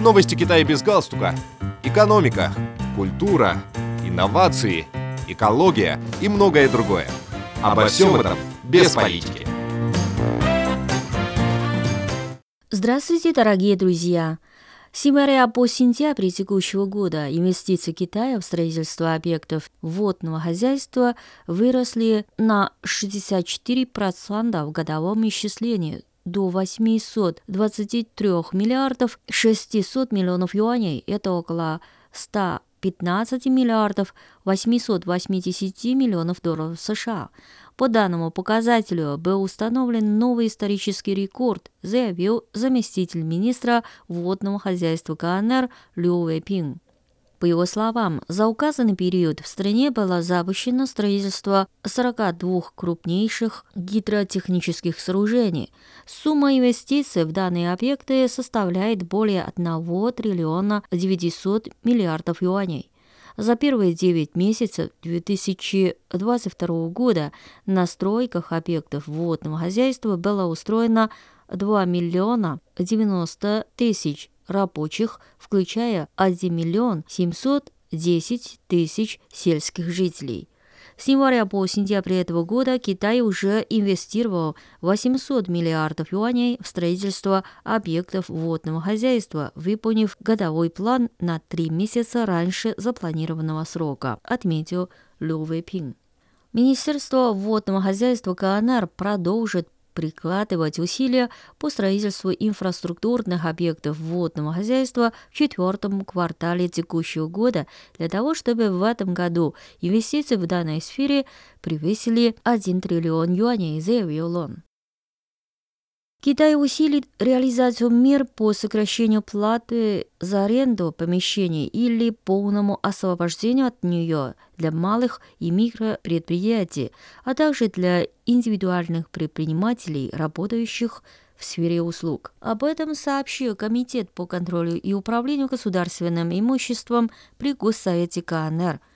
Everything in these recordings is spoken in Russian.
Новости Китая без галстука. Экономика, культура, инновации, экология и многое другое. Обо всем этом без политики. Здравствуйте, дорогие друзья! С января по сентябрь текущего года инвестиции Китая в строительство объектов водного хозяйства выросли на 64% в годовом исчислении до 823 миллиардов 600 миллионов юаней. Это около 115 миллиардов 880 миллионов долларов США. По данному показателю был установлен новый исторический рекорд, заявил заместитель министра водного хозяйства КНР Лю Вэйпинг. По его словам, за указанный период в стране было запущено строительство 42 крупнейших гидротехнических сооружений. Сумма инвестиций в данные объекты составляет более 1 триллиона 900 миллиардов юаней. За первые 9 месяцев 2022 года на стройках объектов водного хозяйства было устроено 2 миллиона 90 тысяч рабочих, включая 1 миллион 710 тысяч сельских жителей. С января по сентябрь этого года Китай уже инвестировал 800 миллиардов юаней в строительство объектов водного хозяйства, выполнив годовой план на три месяца раньше запланированного срока, отметил Лю Вэйпинг. Министерство водного хозяйства КНР продолжит прикладывать усилия по строительству инфраструктурных объектов водного хозяйства в четвертом квартале текущего года для того, чтобы в этом году инвестиции в данной сфере превысили 1 триллион юаней, заявил он. Китай усилит реализацию мер по сокращению платы за аренду помещений или полному освобождению от нее для малых и микропредприятий, а также для индивидуальных предпринимателей, работающих в сфере услуг. Об этом сообщил Комитет по контролю и управлению государственным имуществом при Госсовете КНР –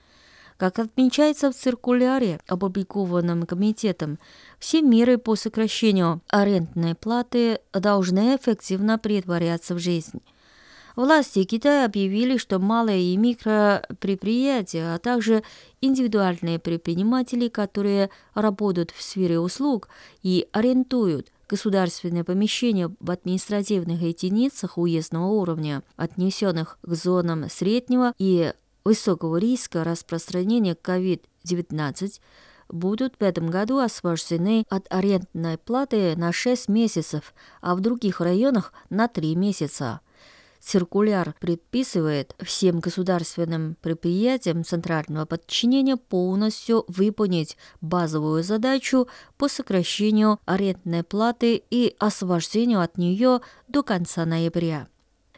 как отмечается в циркуляре, опубликованном комитетом, все меры по сокращению арендной платы должны эффективно претворяться в жизнь. Власти Китая объявили, что малые и микропредприятия, а также индивидуальные предприниматели, которые работают в сфере услуг и арендуют государственные помещения в административных единицах уездного уровня, отнесенных к зонам среднего и высокого риска распространения COVID-19 будут в этом году освобождены от арендной платы на 6 месяцев, а в других районах на 3 месяца. Циркуляр предписывает всем государственным предприятиям центрального подчинения полностью выполнить базовую задачу по сокращению арендной платы и освобождению от нее до конца ноября.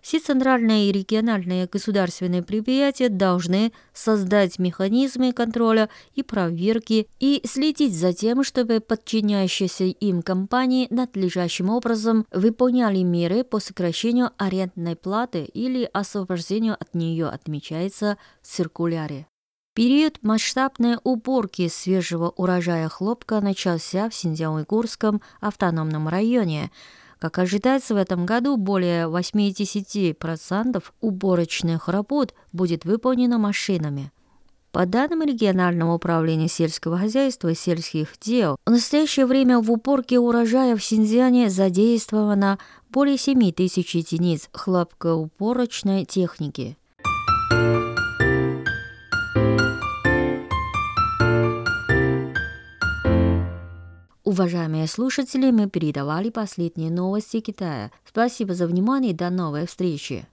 Все центральные и региональные государственные предприятия должны создать механизмы контроля и проверки и следить за тем, чтобы подчиняющиеся им компании надлежащим образом выполняли меры по сокращению арендной платы или освобождению от нее, отмечается в циркуляре. Период масштабной уборки свежего урожая хлопка начался в Синьцзян-Уйгурском автономном районе – как ожидается, в этом году более 80% уборочных работ будет выполнено машинами. По данным регионального управления сельского хозяйства и сельских дел, в настоящее время в уборке урожая в Синьцзяне задействовано более 7 тысяч единиц хлопкоуборочной техники. Уважаемые слушатели, мы передавали последние новости Китая. Спасибо за внимание и до новой встречи.